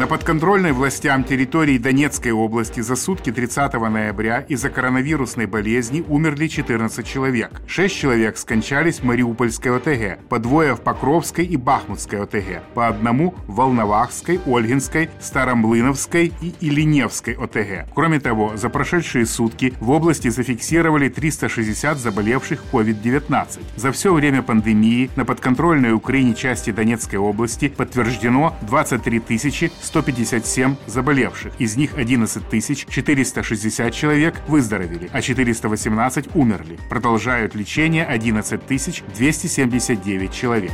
На подконтрольной властям территории Донецкой области за сутки 30 ноября из-за коронавирусной болезни умерли 14 человек. 6 человек скончались в Мариупольской ОТГ, по двое в Покровской и Бахмутской ОТГ, по одному в Волновахской, Ольгинской, Старомлыновской и Илиневской ОТГ. Кроме того, за прошедшие сутки в области зафиксировали 360 заболевших COVID-19. За все время пандемии на подконтрольной Украине части Донецкой области подтверждено 23 тысячи 157 заболевших. Из них 11 460 человек выздоровели, а 418 умерли. Продолжают лечение 11 279 человек.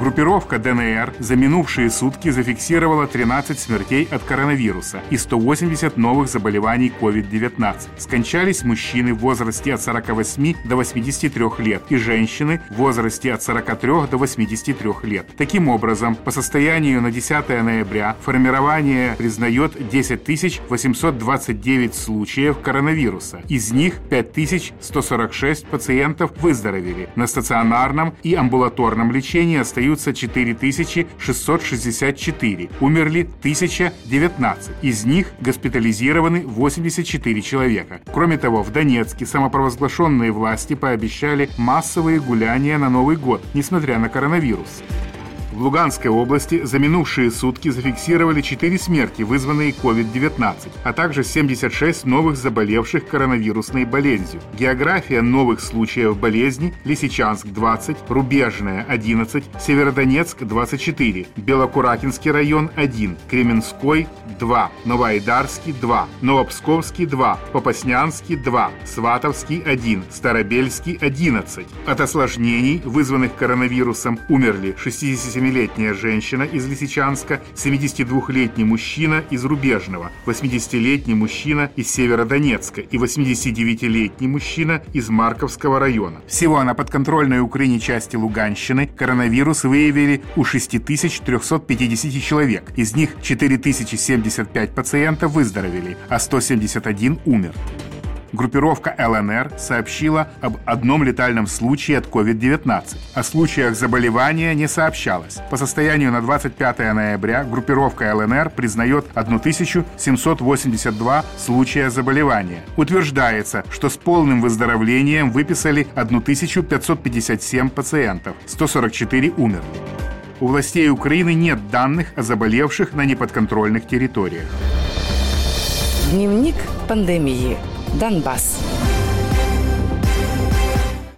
Группировка ДНР за минувшие сутки зафиксировала 13 смертей от коронавируса и 180 новых заболеваний COVID-19. Скончались мужчины в возрасте от 48 до 83 лет и женщины в возрасте от 43 до 83 лет. Таким образом, по состоянию на 10 ноября формирование признает 10 829 случаев коронавируса. Из них 5146 пациентов выздоровели. На стационарном и амбулаторном лечении остаются остаются 4664, умерли 1019, из них госпитализированы 84 человека. Кроме того, в Донецке самопровозглашенные власти пообещали массовые гуляния на Новый год, несмотря на коронавирус. В Луганской области за минувшие сутки зафиксировали 4 смерти, вызванные COVID-19, а также 76 новых заболевших коронавирусной болезнью. География новых случаев болезни – Лисичанск – 20, Рубежная – 11, Северодонецк – 24, Белокуракинский район – 1, Кременской – 2, Новоайдарский – 2, Новопсковский – 2, Попаснянский – 2, Сватовский – 1, Старобельский – 11. От осложнений, вызванных коронавирусом, умерли 67 47-летняя женщина из Лисичанска, 72-летний мужчина из Рубежного, 80-летний мужчина из Северодонецка и 89-летний мужчина из Марковского района. Всего на подконтрольной Украине части Луганщины коронавирус выявили у 6350 человек. Из них 4075 пациентов выздоровели, а 171 умер. Группировка ЛНР сообщила об одном летальном случае от COVID-19. О случаях заболевания не сообщалось. По состоянию на 25 ноября группировка ЛНР признает 1782 случая заболевания. Утверждается, что с полным выздоровлением выписали 1557 пациентов, 144 умерли. У властей Украины нет данных о заболевших на неподконтрольных территориях. Дневник пандемии. Донбасс.